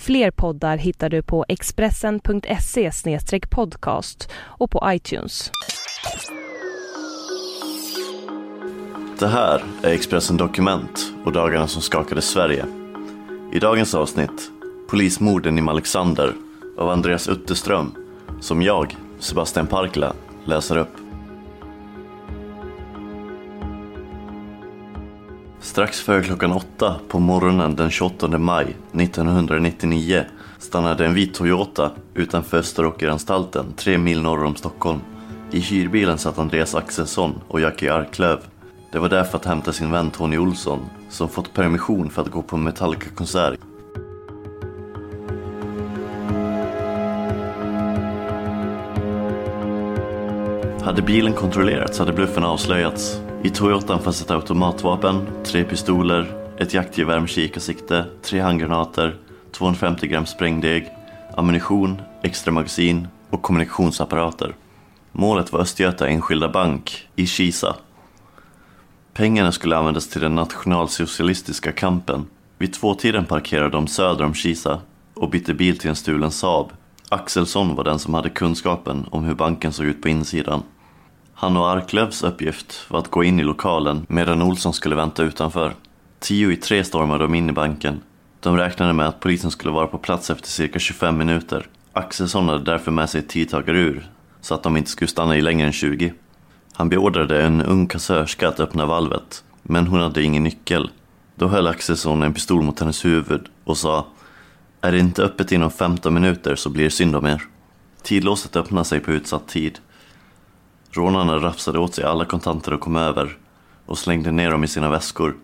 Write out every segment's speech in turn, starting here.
Fler poddar hittar du på expressen.se podcast och på iTunes. Det här är Expressen Dokument och dagarna som skakade Sverige. I dagens avsnitt Polismorden i Malexander av Andreas Utterström som jag, Sebastian Parkla, läser upp. Strax före klockan åtta på morgonen den 28 maj 1999 stannade en vit Toyota utanför Österåkeranstalten tre mil norr om Stockholm. I hyrbilen satt Andreas Axelsson och Jackie Arklöv. Det var där för att hämta sin vän Tony Olsson som fått permission för att gå på Metallica-konsert. Hade bilen kontrollerats hade bluffen avslöjats. I Toyotan fanns ett automatvapen, tre pistoler, ett jaktgevär med kikarsikte, tre handgranater, 250 gram sprängdeg, ammunition, extra magasin och kommunikationsapparater. Målet var Östgöta Enskilda Bank i Kisa. Pengarna skulle användas till den nationalsocialistiska kampen. Vid tvåtiden parkerade de söder om Kisa och bytte bil till en stulen Saab. Axelsson var den som hade kunskapen om hur banken såg ut på insidan. Han och Arklövs uppgift var att gå in i lokalen medan Olsson skulle vänta utanför. Tio i tre stormade de in i banken. De räknade med att polisen skulle vara på plats efter cirka 25 minuter. Axelsson hade därför med sig ett tidtagarur så att de inte skulle stanna i längre än 20. Han beordrade en ung kassörska att öppna valvet, men hon hade ingen nyckel. Då höll Axelsson en pistol mot hennes huvud och sa Är det inte öppet inom 15 minuter så blir det synd om er. Tidlåset öppnade sig på utsatt tid. Rånarna rafsade åt sig alla kontanter och kom över och slängde ner dem i sina väskor.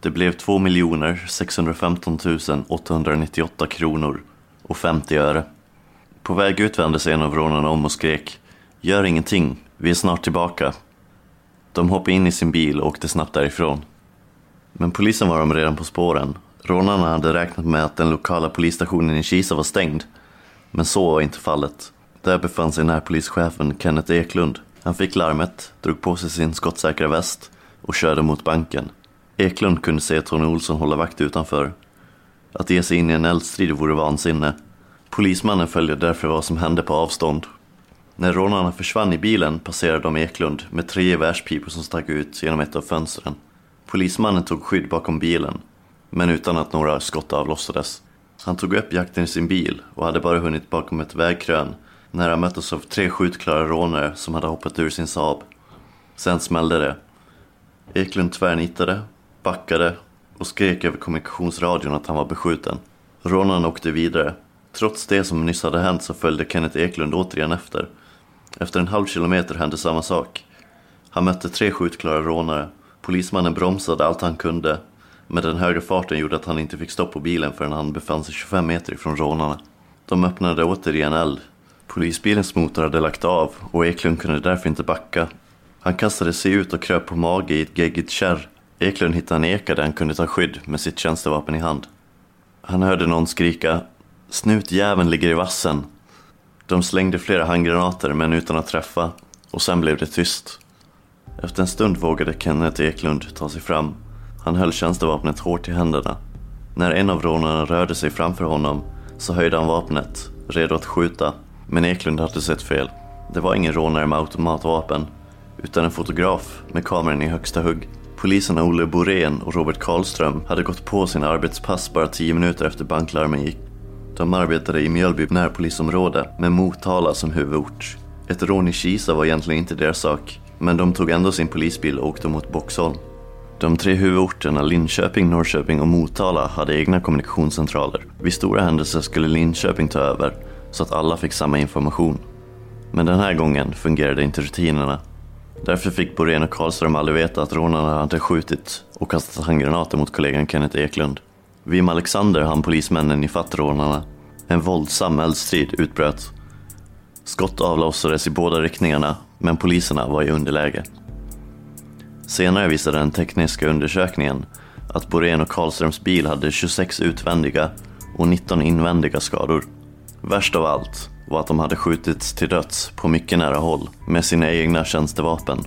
Det blev 2 615 898 kronor och 50 öre. På väg ut vände sig en av rånarna om och skrek Gör ingenting, vi är snart tillbaka. De hoppade in i sin bil och åkte snabbt därifrån. Men polisen var de redan på spåren. Rånarna hade räknat med att den lokala polisstationen i Kisa var stängd. Men så var inte fallet. Där befann sig närpolischefen Kenneth Eklund. Han fick larmet, drog på sig sin skottsäkra väst och körde mot banken. Eklund kunde se Tony Olsson hålla vakt utanför. Att ge sig in i en eldstrid vore vansinne. Polismannen följde därför vad som hände på avstånd. När rånarna försvann i bilen passerade de Eklund med tre gevärspipor som stack ut genom ett av fönstren. Polismannen tog skydd bakom bilen, men utan att några skott avlossades. Han tog upp jakten i sin bil och hade bara hunnit bakom ett vägkrön när han möttes av tre skjutklara rånare som hade hoppat ur sin Saab. Sen smällde det. Eklund tvärnitade, backade och skrek över kommunikationsradion att han var beskjuten. Rånarna åkte vidare. Trots det som nyss hade hänt så följde Kenneth Eklund återigen efter. Efter en halv kilometer hände samma sak. Han mötte tre skjutklara rånare. Polismannen bromsade allt han kunde, men den höga farten gjorde att han inte fick stopp på bilen förrän han befann sig 25 meter ifrån rånarna. De öppnade återigen eld. Polisbilens motor hade lagt av och Eklund kunde därför inte backa. Han kastade sig ut och kröp på mage i ett geggigt kärr. Eklund hittade en eka där han kunde ta skydd med sitt tjänstevapen i hand. Han hörde någon skrika Snutjäveln ligger i vassen. De slängde flera handgranater men utan att träffa och sen blev det tyst. Efter en stund vågade Kenneth Eklund ta sig fram. Han höll tjänstevapnet hårt i händerna. När en av rånarna rörde sig framför honom så höjde han vapnet, redo att skjuta. Men Eklund hade sett fel. Det var ingen rånare med automatvapen, utan en fotograf med kameran i högsta hugg. Poliserna Olle Borén och Robert Karlström hade gått på sina arbetspass bara tio minuter efter banklarmen gick. De arbetade i Mjölby närpolisområde med Motala som huvudort. Ett rån i Kisa var egentligen inte deras sak, men de tog ändå sin polisbil och åkte mot Boxholm. De tre huvudorterna Linköping, Norrköping och Motala hade egna kommunikationscentraler. Vid stora händelser skulle Linköping ta över, så att alla fick samma information. Men den här gången fungerade inte rutinerna. Därför fick Borén och Karlström aldrig veta att rånarna hade skjutit och kastat handgranater mot kollegan Kenneth Eklund. Vid Alexander hann polismännen ifatt rånarna. En våldsam eldstrid utbröt. Skott avlossades i båda riktningarna, men poliserna var i underläge. Senare visade den tekniska undersökningen att Borén och Karlströms bil hade 26 utvändiga och 19 invändiga skador. Värst av allt var att de hade skjutits till döds på mycket nära håll med sina egna tjänstevapen.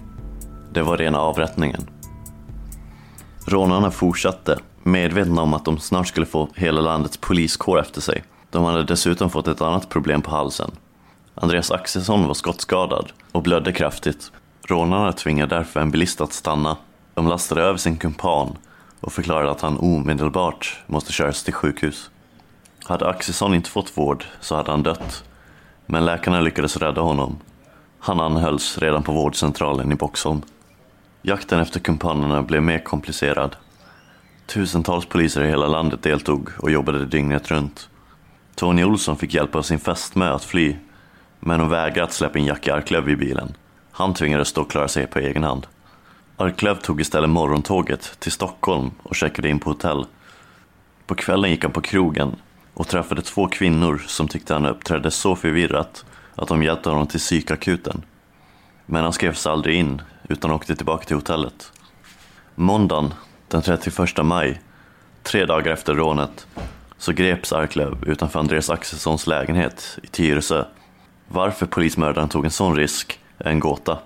Det var rena avrättningen. Rånarna fortsatte, medvetna om att de snart skulle få hela landets poliskår efter sig. De hade dessutom fått ett annat problem på halsen. Andreas Axelsson var skottskadad och blödde kraftigt. Rånarna tvingade därför en bilist att stanna. De lastade över sin kumpan och förklarade att han omedelbart måste köras till sjukhus. Hade Axelsson inte fått vård så hade han dött. Men läkarna lyckades rädda honom. Han anhölls redan på vårdcentralen i Boxholm. Jakten efter kumpanerna blev mer komplicerad. Tusentals poliser i hela landet deltog och jobbade dygnet runt. Tony Olsson fick hjälp av sin fästmö att fly, men hon vägrade att släppa in Jackie Arklöv i bilen. Han tvingades då klara sig på egen hand. Arklöv tog istället morgontåget till Stockholm och checkade in på hotell. På kvällen gick han på krogen och träffade två kvinnor som tyckte han uppträdde så förvirrat att de hjälpte honom till psykakuten. Men han skrevs aldrig in utan åkte tillbaka till hotellet. Måndagen den 31 maj, tre dagar efter rånet, så greps Arklöv utanför Andreas Axelssons lägenhet i Tyresö. Varför polismördaren tog en sån risk är en gåta.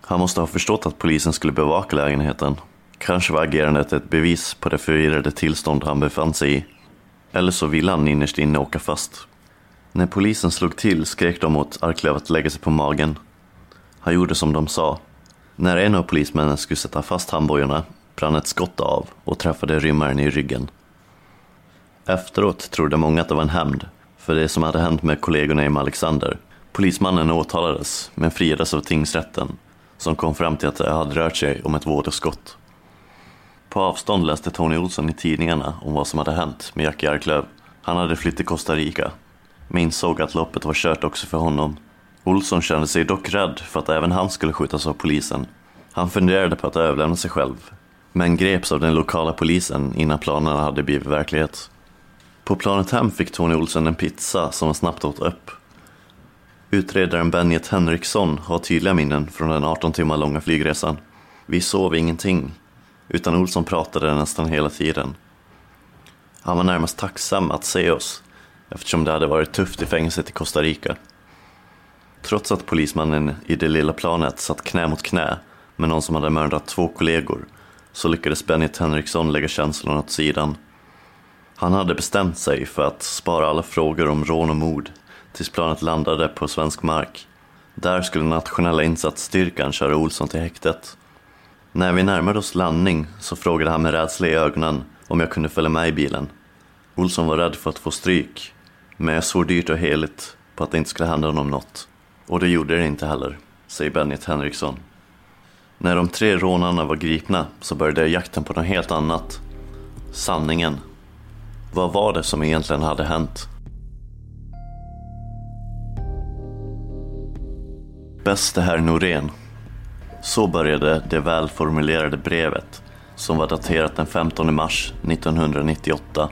Han måste ha förstått att polisen skulle bevaka lägenheten. Kanske var agerandet ett bevis på det förvirrade tillstånd han befann sig i. Eller så ville han innerst inne åka fast. När polisen slog till skrek de åt Arklöv att lägga sig på magen. Han gjorde som de sa. När en av polismännen skulle sätta fast handbojorna brann ett skott av och träffade rymmaren i ryggen. Efteråt trodde många att det var en hämnd för det som hade hänt med kollegorna i Alexander. Polismannen åtalades men friades av tingsrätten som kom fram till att det hade rört sig om ett vådaskott. På avstånd läste Tony Olsson i tidningarna om vad som hade hänt med Jackie Arklöv. Han hade flytt till Costa Rica, men insåg att loppet var kört också för honom. Olsson kände sig dock rädd för att även han skulle skjutas av polisen. Han funderade på att överlämna sig själv, men greps av den lokala polisen innan planerna hade blivit verklighet. På planet hem fick Tony Olsson en pizza som han snabbt åt upp. Utredaren Benjet Henriksson har tydliga minnen från den 18 timmar långa flygresan. Vi sov ingenting, utan Olsson pratade nästan hela tiden. Han var närmast tacksam att se oss, eftersom det hade varit tufft i fängelset i Costa Rica. Trots att polismannen i det lilla planet satt knä mot knä med någon som hade mördat två kollegor, så lyckades Benny Henriksson lägga känslorna åt sidan. Han hade bestämt sig för att spara alla frågor om rån och mord tills planet landade på svensk mark. Där skulle nationella insatsstyrkan köra Olsson till häktet. När vi närmade oss landning så frågade han med rädsla i ögonen om jag kunde följa med i bilen. Olsson var rädd för att få stryk, men jag svor dyrt och heligt på att det inte skulle hända honom något. Och det gjorde det inte heller, säger Bennet Henriksson. När de tre rånarna var gripna så började jakten på något helt annat. Sanningen. Vad var det som egentligen hade hänt? Bäste herr Norén. Så började det välformulerade brevet som var daterat den 15 mars 1998.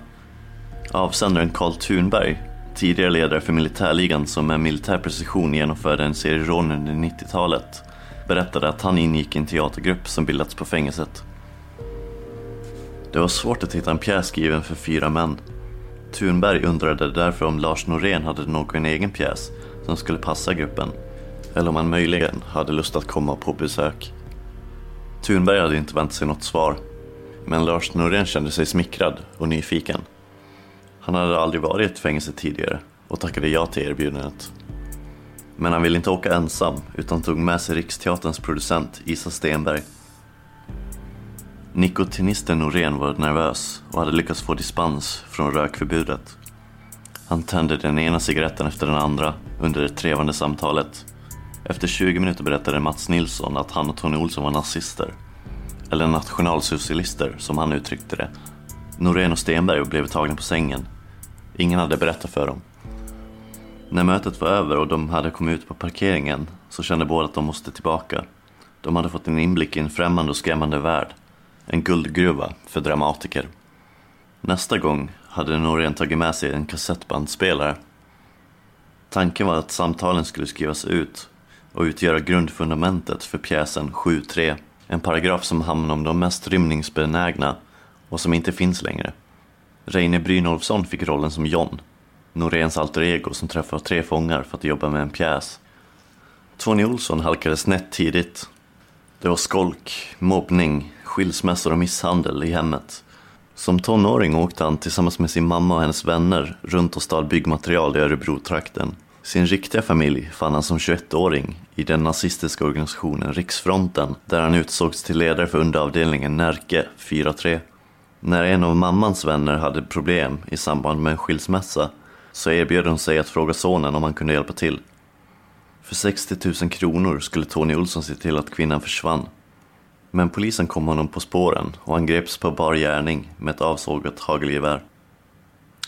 Avsändaren Karl Thunberg, tidigare ledare för militärligan som med militär precision genomförde en serie rån under 90-talet, berättade att han ingick i en teatergrupp som bildats på fängelset. Det var svårt att hitta en pjäs skriven för fyra män. Thunberg undrade därför om Lars Norén hade någon egen pjäs som skulle passa gruppen eller om han möjligen hade lust att komma på besök. Thunberg hade inte väntat sig något svar, men Lars Norén kände sig smickrad och nyfiken. Han hade aldrig varit i ett fängelse tidigare och tackade ja till erbjudandet. Men han ville inte åka ensam utan tog med sig Riksteaterns producent Isa Stenberg. Nikotinisten Norén var nervös och hade lyckats få dispens från rökförbudet. Han tände den ena cigaretten efter den andra under det trevande samtalet efter 20 minuter berättade Mats Nilsson att han och Tony Olsson var nazister. Eller nationalsocialister, som han uttryckte det. Norén och Stenberg blev tagna på sängen. Ingen hade berättat för dem. När mötet var över och de hade kommit ut på parkeringen så kände båda att de måste tillbaka. De hade fått en inblick i en främmande och skrämmande värld. En guldgruva för dramatiker. Nästa gång hade Norén tagit med sig en kassettbandspelare Tanken var att samtalen skulle skrivas ut och utgöra grundfundamentet för pjäsen 7.3, en paragraf som handlar om de mest rymningsbenägna och som inte finns längre. Reine Brynolfsson fick rollen som John, Noréns alter ego som träffar tre fångar för att jobba med en pjäs. Tony Olsson halkade snett tidigt. Det var skolk, mobbning, skilsmässor och misshandel i hemmet. Som tonåring åkte han tillsammans med sin mamma och hennes vänner runt och stal byggmaterial i Örebro-trakten. Sin riktiga familj fann han som 21-åring i den nazistiska organisationen Riksfronten där han utsågs till ledare för underavdelningen Närke 4-3. När en av mammans vänner hade problem i samband med en skilsmässa så erbjöd hon sig att fråga sonen om han kunde hjälpa till. För 60 000 kronor skulle Tony Olsson se till att kvinnan försvann. Men polisen kom honom på spåren och han greps på bar gärning med ett avsågat hagelgevär.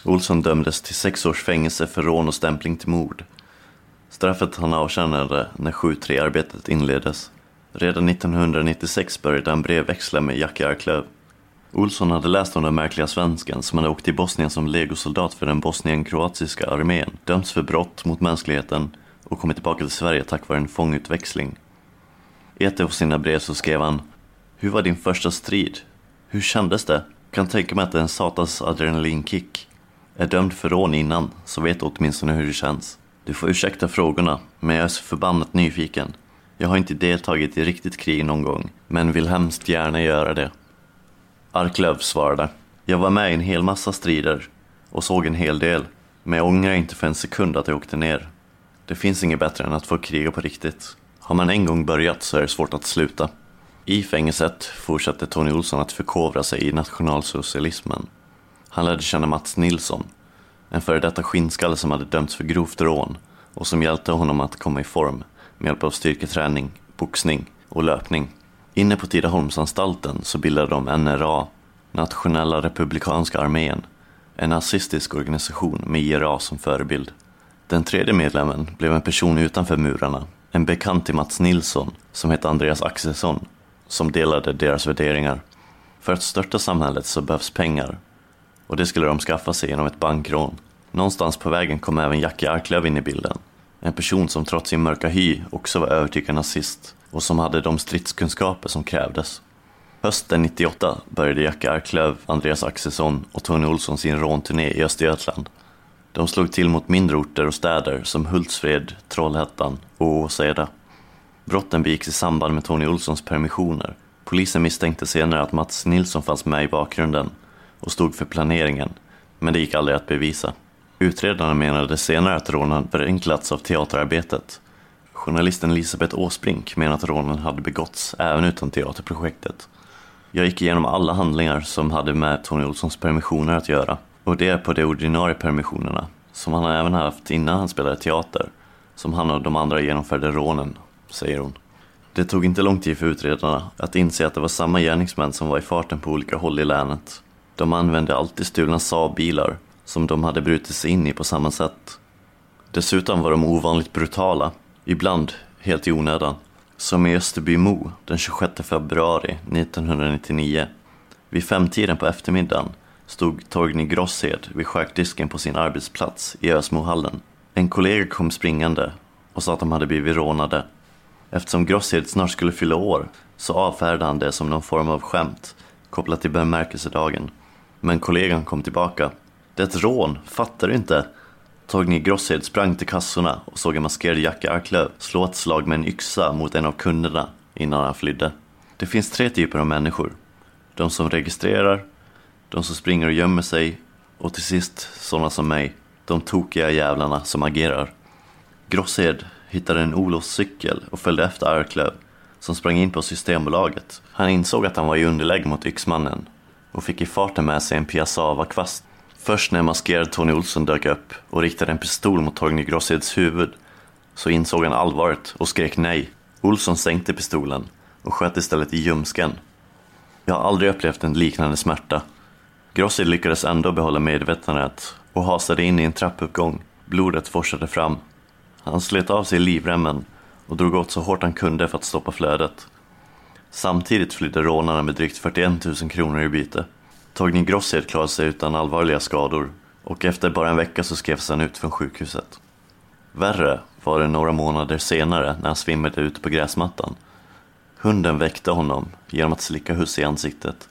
Olsson dömdes till sex års fängelse för rån och stämpling till mord. Straffet han avtjänade när 7-3-arbetet inleddes. Redan 1996 började han brevväxla med Jackie Arklöv. Olsson hade läst om den märkliga svensken som hade åkt till Bosnien som legosoldat för den bosnien-kroatiska armén, dömts för brott mot mänskligheten och kommit tillbaka till Sverige tack vare en fångutväxling. I ett av sina brev så skrev han Hur var din första strid? Hur kändes det? Kan tänka mig att det är en satans adrenalinkick. Är dömd för rån innan, så vet du åtminstone hur det känns. Du får ursäkta frågorna, men jag är så förbannat nyfiken. Jag har inte deltagit i riktigt krig någon gång, men vill hemskt gärna göra det. Arklöv svarade. Jag var med i en hel massa strider och såg en hel del, men jag ångrar inte för en sekund att jag åkte ner. Det finns inget bättre än att få kriga på riktigt. Har man en gång börjat så är det svårt att sluta. I fängelset fortsatte Tony Olsson att förkovra sig i nationalsocialismen. Han lärde känna Mats Nilsson, en före detta skinnskalle som hade dömts för grovt rån och som hjälpte honom att komma i form med hjälp av styrketräning, boxning och löpning. Inne på Tidaholmsanstalten så bildade de NRA, Nationella Republikanska Armén, en nazistisk organisation med IRA som förebild. Den tredje medlemmen blev en person utanför murarna, en bekant till Mats Nilsson som hette Andreas Axelsson, som delade deras värderingar. För att störta samhället så behövs pengar och det skulle de skaffa sig genom ett bankrån. Någonstans på vägen kom även Jackie Arklöv in i bilden. En person som trots sin mörka hy också var övertygad nazist och som hade de stridskunskaper som krävdes. Hösten 98 började Jackie Arklöv, Andreas Axelsson och Tony Olsson sin rånturné i Östergötland. De slog till mot mindre orter och städer som Hultsfred, Trollhättan och Åseda. Brotten begicks i samband med Tony Olssons permissioner. Polisen misstänkte senare att Mats Nilsson fanns med i bakgrunden och stod för planeringen, men det gick aldrig att bevisa. Utredarna menade senare att rånen förenklats av teaterarbetet. Journalisten Elisabeth Åsbrink menar att rånen hade begåtts även utan teaterprojektet. Jag gick igenom alla handlingar som hade med Tony Olssons permissioner att göra och det är på de ordinarie permissionerna, som han även haft innan han spelade teater, som han och de andra genomförde rånen, säger hon. Det tog inte lång tid för utredarna att inse att det var samma gärningsmän som var i farten på olika håll i länet. De använde alltid stulna Saab-bilar som de hade brutit sig in i på samma sätt. Dessutom var de ovanligt brutala, ibland helt i onödan. Som i Österbymo den 26 februari 1999. Vid femtiden på eftermiddagen stod Torgny Grosshed vid charkdisken på sin arbetsplats i Ösmohallen. En kollega kom springande och sa att de hade blivit rånade. Eftersom Grosshed snart skulle fylla år så avfärdade han det som någon form av skämt kopplat till bemärkelsedagen. Men kollegan kom tillbaka. Det är ett rån, fattar du inte? Torgny Grosshed sprang till kassorna och såg en maskerad Jack Arklöv slå ett slag med en yxa mot en av kunderna innan han flydde. Det finns tre typer av människor. De som registrerar, de som springer och gömmer sig och till sist sådana som mig, de tokiga jävlarna som agerar. Grosshed hittade en olåst cykel och följde efter Arklöv som sprang in på Systembolaget. Han insåg att han var i underläge mot yxmannen och fick i farten med sig en piassava-kvast. Först när maskerad Tony Olsson dök upp och riktade en pistol mot Torgny Grosseds huvud så insåg han allvaret och skrek nej. Olsson sänkte pistolen och sköt istället i ljumsken. Jag har aldrig upplevt en liknande smärta. Grossed lyckades ändå behålla medvetandet och hasade in i en trappuppgång. Blodet forsade fram. Han slet av sig livremmen och drog åt så hårt han kunde för att stoppa flödet. Samtidigt flydde rånarna med drygt 41 000 kronor i byte. Torgny Grosshed klarade sig utan allvarliga skador och efter bara en vecka så skrevs han ut från sjukhuset. Värre var det några månader senare när han svimmade ute på gräsmattan. Hunden väckte honom genom att slicka Husse i ansiktet.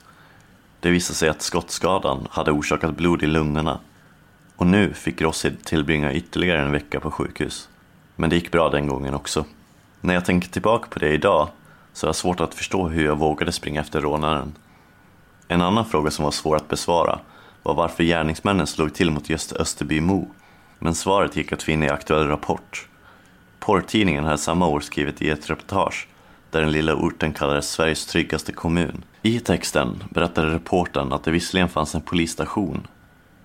Det visade sig att skottskadan hade orsakat blod i lungorna och nu fick Rossi tillbringa ytterligare en vecka på sjukhus. Men det gick bra den gången också. När jag tänker tillbaka på det idag så jag har svårt att förstå hur jag vågade springa efter rånaren. En annan fråga som var svår att besvara var varför gärningsmännen slog till mot just Österbymo. Men svaret gick att finna i Aktuell Rapport. Porrtidningen hade samma år skrivit i ett reportage där den lilla orten kallades Sveriges tryggaste kommun. I texten berättade reportern att det visserligen fanns en polisstation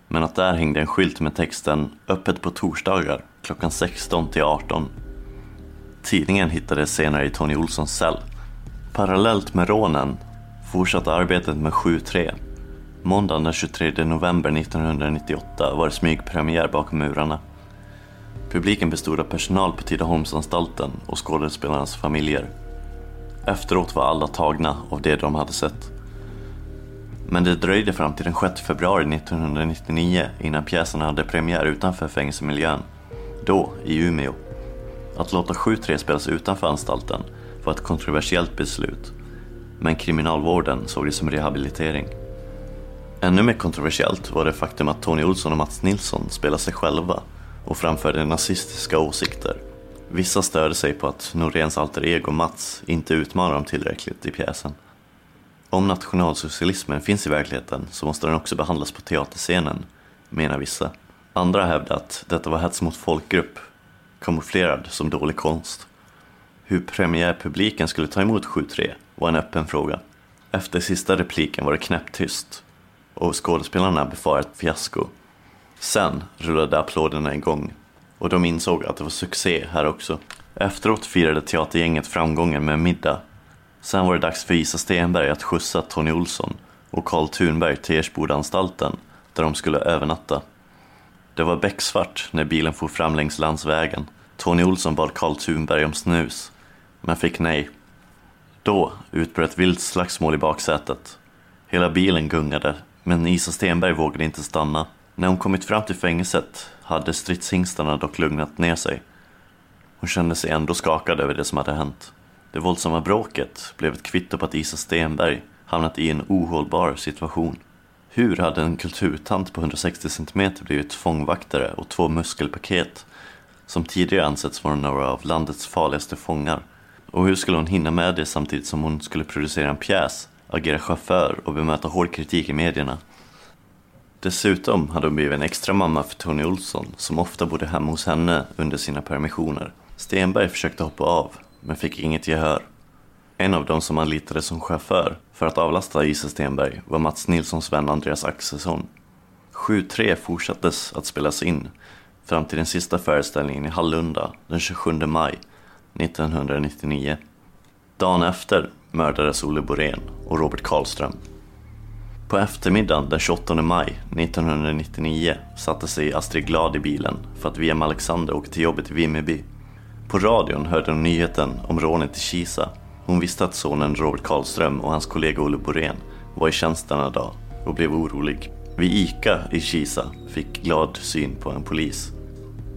men att där hängde en skylt med texten “Öppet på torsdagar klockan 16 till 18”. Tidningen hittades senare i Tony Olssons cell. Parallellt med rånen fortsatte arbetet med 7-3. Måndagen den 23 november 1998 var det smygpremiär bakom murarna. Publiken bestod av personal på Tidaholmsanstalten och skådespelarnas familjer. Efteråt var alla tagna av det de hade sett. Men det dröjde fram till den 6 februari 1999 innan pjäsen hade premiär utanför fängelsemiljön. Då, i Umeå. Att låta 7-3 spelas utanför anstalten var ett kontroversiellt beslut. Men kriminalvården såg det som rehabilitering. Ännu mer kontroversiellt var det faktum att Tony Olsson och Mats Nilsson spelade sig själva och framförde nazistiska åsikter. Vissa störde sig på att Noréns alter ego Mats inte utmanar dem tillräckligt i pjäsen. Om nationalsocialismen finns i verkligheten så måste den också behandlas på teaterscenen, menar vissa. Andra hävdar att detta var hets mot folkgrupp, kamouflerad som dålig konst. Hur premiärpubliken skulle ta emot 7-3 var en öppen fråga. Efter sista repliken var det knäpptyst och skådespelarna befarade ett fiasko. Sen rullade applåderna igång och de insåg att det var succé här också. Efteråt firade teatergänget framgången med middag. Sen var det dags för Isa Stenberg att skjutsa Tony Olsson och Karl Thunberg till Ersbodaanstalten där de skulle övernatta. Det var becksvart när bilen for fram längs landsvägen. Tony Olsson bad Karl Thunberg om snus, men fick nej. Då utbröt vilt slagsmål i baksätet. Hela bilen gungade, men Isa Stenberg vågade inte stanna. När hon kommit fram till fängelset hade stridshingstarna dock lugnat ner sig. Hon kände sig ändå skakad över det som hade hänt. Det våldsamma bråket blev ett kvitto på att Isa Stenberg hamnat i en ohållbar situation. Hur hade en kulturtant på 160 cm blivit fångvaktare och två muskelpaket som tidigare ansetts vara några av landets farligaste fångar? Och hur skulle hon hinna med det samtidigt som hon skulle producera en pjäs, agera chaufför och bemöta hård kritik i medierna? Dessutom hade hon blivit en extra mamma för Tony Olsson som ofta bodde hemma hos henne under sina permissioner. Stenberg försökte hoppa av, men fick inget gehör. En av dem som anlitades som chaufför för att avlasta Isa Stenberg var Mats Nilssons vän Andreas Axelsson. 7-3 fortsattes att spelas in fram till den sista föreställningen i Hallunda den 27 maj 1999. Dagen efter mördades Olle Borén och Robert Karlström. På eftermiddagen den 28 maj 1999 satte sig Astrid Glad i bilen för att via Alexander åka till jobbet i Vimmerby. På radion hörde hon nyheten om rånet i Kisa. Hon visste att sonen Robert Karlström och hans kollega Olle Borén var i tjänst denna dag och blev orolig. Vid ICA i Kisa fick Glad syn på en polis.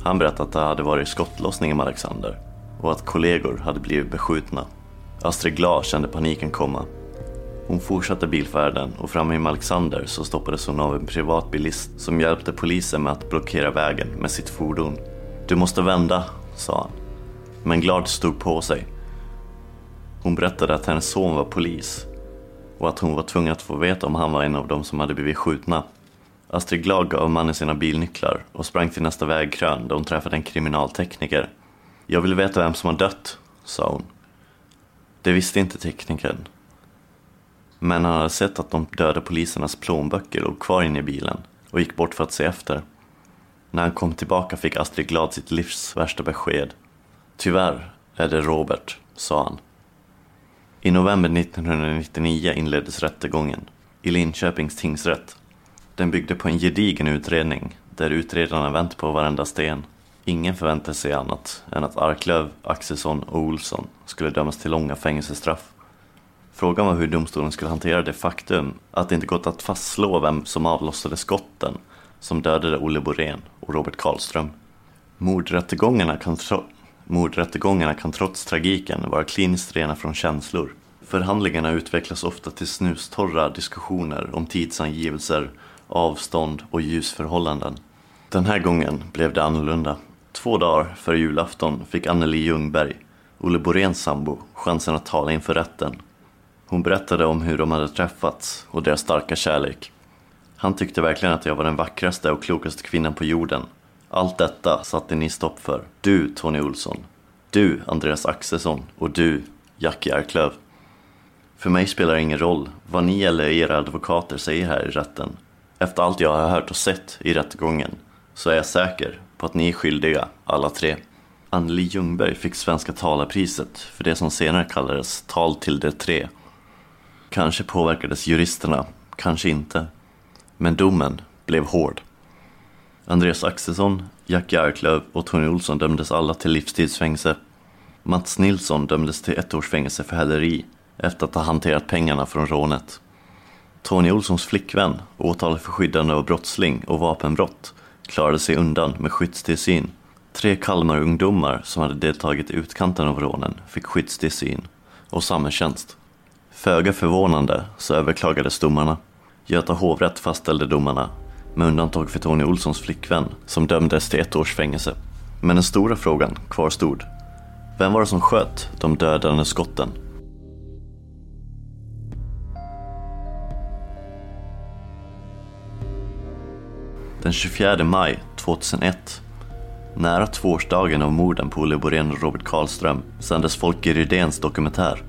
Han berättade att det hade varit skottlossning med Alexander och att kollegor hade blivit beskjutna. Astrid Glas kände paniken komma. Hon fortsatte bilfärden och framme i Alexander så stoppades hon av en privatbilist som hjälpte polisen med att blockera vägen med sitt fordon. Du måste vända, sa han. Men Glad stod på sig. Hon berättade att hennes son var polis och att hon var tvungen att få veta om han var en av dem som hade blivit skjutna. Astrid Glad gav mannen sina bilnycklar och sprang till nästa vägkrön där hon träffade en kriminaltekniker. Jag vill veta vem som har dött, sa hon. Det visste inte teknikern. Men han hade sett att de döda polisernas plånböcker låg kvar inne i bilen och gick bort för att se efter. När han kom tillbaka fick Astrid Glad sitt livs värsta besked. Tyvärr är det Robert, sa han. I november 1999 inleddes rättegången i Linköpings tingsrätt. Den byggde på en gedigen utredning där utredarna vänt på varenda sten. Ingen förväntade sig annat än att Arklöv, Axelsson och Olsson skulle dömas till långa fängelsestraff. Frågan var hur domstolen skulle hantera det faktum att det inte gått att fastslå vem som avlossade skotten som dödade Olle Borén och Robert Karlström. Mordrättegångarna kan, tro- Mordrättegångarna kan trots tragiken vara kliniskt rena från känslor. Förhandlingarna utvecklas ofta till snustorra diskussioner om tidsangivelser, avstånd och ljusförhållanden. Den här gången blev det annorlunda. Två dagar före julafton fick Anneli Ljungberg, Olle Boréns sambo, chansen att tala inför rätten. Hon berättade om hur de hade träffats och deras starka kärlek. Han tyckte verkligen att jag var den vackraste och klokaste kvinnan på jorden. Allt detta satte ni stopp för. Du, Tony Olsson. Du, Andreas Axelsson. Och du, Jackie Arklöv. För mig spelar det ingen roll vad ni eller era advokater säger här i rätten. Efter allt jag har hört och sett i rättegången så är jag säker på att ni är skyldiga, alla tre. Anneli Ljungberg fick Svenska talarpriset för det som senare kallades Tal till de tre. Kanske påverkades juristerna, kanske inte. Men domen blev hård. Andreas Axelsson, Jackie Arklöv och Tony Olsson dömdes alla till livstidsfängelse. Mats Nilsson dömdes till ett års fängelse för häleri efter att ha hanterat pengarna från rånet. Tony Olssons flickvän, åtalad för skyddande av brottsling och vapenbrott, klarade sig undan med skyddstillsyn. Tre Kalmarungdomar som hade deltagit i utkanten av rånen fick skyddstillsyn och samhällstjänst. Föga förvånande så överklagades domarna. Göta hovrätt fastställde domarna med undantag för Tony Olssons flickvän som dömdes till ett års fängelse. Men den stora frågan kvarstod. Vem var det som sköt de dödande skotten? Den 24 maj 2001, nära tvåårsdagen av morden på Olle Borén och Robert Karlström, sändes Folke Rydéns dokumentär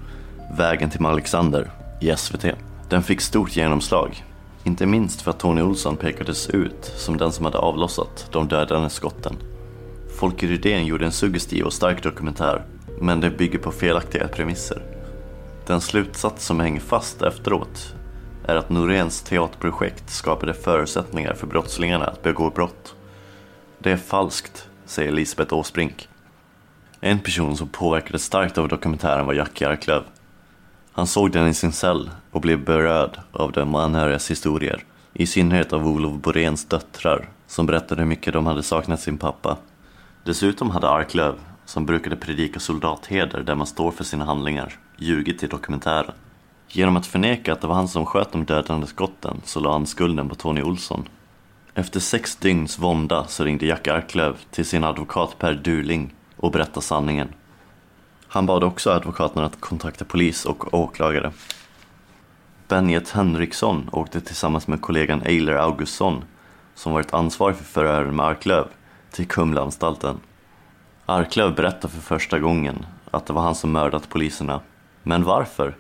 Vägen till Alexander i SVT. Den fick stort genomslag, inte minst för att Tony Olsson pekades ut som den som hade avlossat de dödande skotten. Folke Rydén gjorde en suggestiv och stark dokumentär, men den bygger på felaktiga premisser. Den slutsats som hänger fast efteråt är att Noréns teaterprojekt skapade förutsättningar för brottslingarna att begå brott. Det är falskt, säger Elisabeth Åsbrink. En person som påverkades starkt av dokumentären var Jackie Arklöv. Han såg den i sin cell och blev berörd av de anhörigas historier. I synnerhet av Olof Boréns döttrar som berättade hur mycket de hade saknat sin pappa. Dessutom hade Arklöv, som brukade predika soldatheder där man står för sina handlingar, ljugit i dokumentären. Genom att förneka att det var han som sköt de dödande skotten så la han skulden på Tony Olsson. Efter sex dygns vånda så ringde Jack Arklöv till sin advokat Per Durling och berättade sanningen. Han bad också advokaten att kontakta polis och åklagare. Benjet Henriksson åkte tillsammans med kollegan Eiler Augustsson, som varit ansvarig för förhören med Arklöv, till Kumlaanstalten. Arklöv berättade för första gången att det var han som mördat poliserna. Men varför?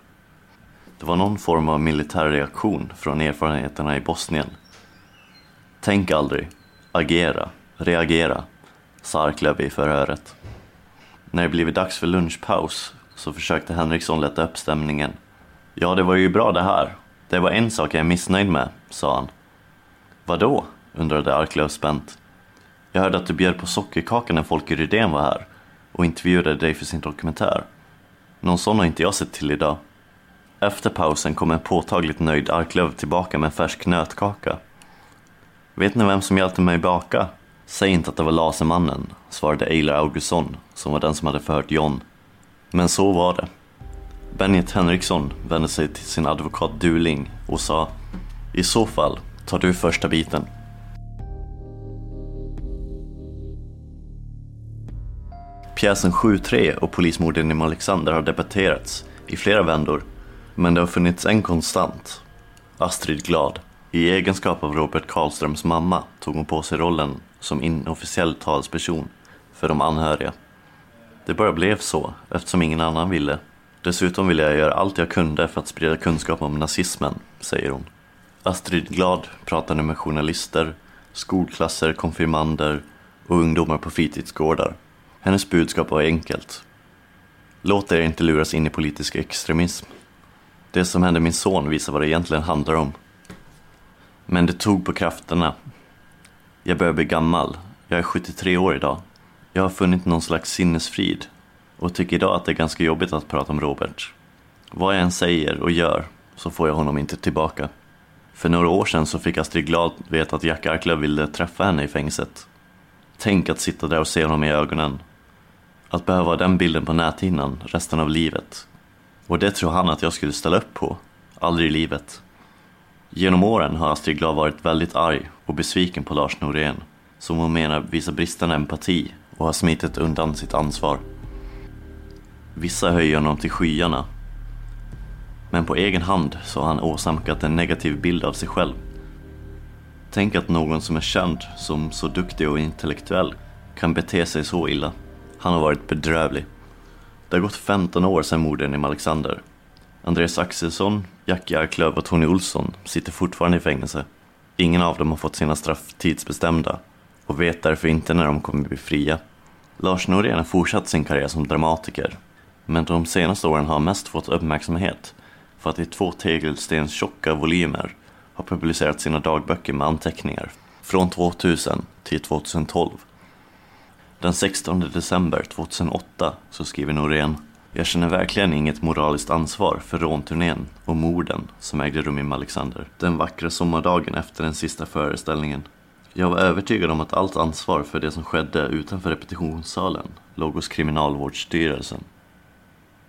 Det var någon form av militär reaktion från erfarenheterna i Bosnien. Tänk aldrig, agera, reagera, sa Arklöv i förhöret. När det blivit dags för lunchpaus så försökte Henriksson lätta upp stämningen. Ja, det var ju bra det här. Det var en sak jag är missnöjd med, sa han. Vadå? undrade Arklöv spänt. Jag hörde att du bjöd på sockerkaka när Folke Rydén var här och intervjuade dig för sin dokumentär. Någon sån har inte jag sett till idag. Efter pausen kom en påtagligt nöjd Arklöv tillbaka med en färsk nötkaka. Vet ni vem som hjälpte mig baka? Säg inte att det var Lasermannen, svarade Eiler Augustsson, som var den som hade förhört John. Men så var det. Benjet Henriksson vände sig till sin advokat Duling och sa I så fall tar du första biten. Pjäsen 7-3 och polismorden i Malexander har debatterats i flera vändor, men det har funnits en konstant. Astrid Glad. I egenskap av Robert Karlströms mamma tog hon på sig rollen som inofficiell talsperson för de anhöriga. Det bara blev så, eftersom ingen annan ville. Dessutom ville jag göra allt jag kunde för att sprida kunskap om nazismen, säger hon. Astrid Glad pratade med journalister, skolklasser, konfirmander och ungdomar på fritidsgårdar. Hennes budskap var enkelt. Låt er inte luras in i politisk extremism. Det som hände min son visar vad det egentligen handlar om. Men det tog på krafterna. Jag börjar bli gammal. Jag är 73 år idag. Jag har funnit någon slags sinnesfrid och tycker idag att det är ganska jobbigt att prata om Robert. Vad jag än säger och gör så får jag honom inte tillbaka. För några år sedan så fick Astrid Glad veta att Jack Arklöv ville träffa henne i fängelset. Tänk att sitta där och se honom i ögonen. Att behöva ha den bilden på näthinnan resten av livet. Och det tror han att jag skulle ställa upp på. Aldrig i livet. Genom åren har Astrid Glad varit väldigt arg och besviken på Lars Norén, som hon menar visar bristande empati och har smitit undan sitt ansvar. Vissa höjer honom till skyarna. Men på egen hand så har han åsamkat en negativ bild av sig själv. Tänk att någon som är känd som så duktig och intellektuell kan bete sig så illa. Han har varit bedrövlig. Det har gått 15 år sedan morden i Alexander. Andreas Axelsson, Jackie Arklöv och Tony Olsson sitter fortfarande i fängelse. Ingen av dem har fått sina straff tidsbestämda och vet därför inte när de kommer bli fria. Lars Norén har fortsatt sin karriär som dramatiker, men de senaste åren har han mest fått uppmärksamhet för att i två tegelstens tjocka volymer har publicerat sina dagböcker med anteckningar från 2000 till 2012. Den 16 december 2008 så skriver Norén Jag känner verkligen inget moraliskt ansvar för rånturnén och morden som ägde rum i Malexander den vackra sommardagen efter den sista föreställningen. Jag var övertygad om att allt ansvar för det som skedde utanför repetitionssalen låg hos Kriminalvårdsstyrelsen.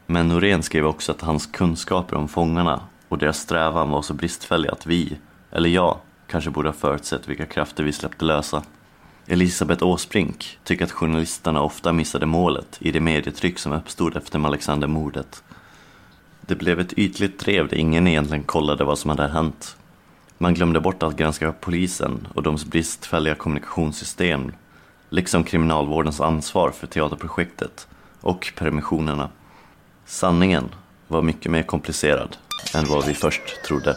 Men Norén skrev också att hans kunskaper om fångarna och deras strävan var så bristfälliga att vi, eller jag, kanske borde ha förutsett vilka krafter vi släppte lösa. Elisabeth Åsbrink tycker att journalisterna ofta missade målet i det medietryck som uppstod efter Alexander-mordet. Det blev ett ytligt drev där ingen egentligen kollade vad som hade hänt. Man glömde bort att granska polisen och deras bristfälliga kommunikationssystem, liksom kriminalvårdens ansvar för teaterprojektet och permissionerna. Sanningen var mycket mer komplicerad än vad vi först trodde.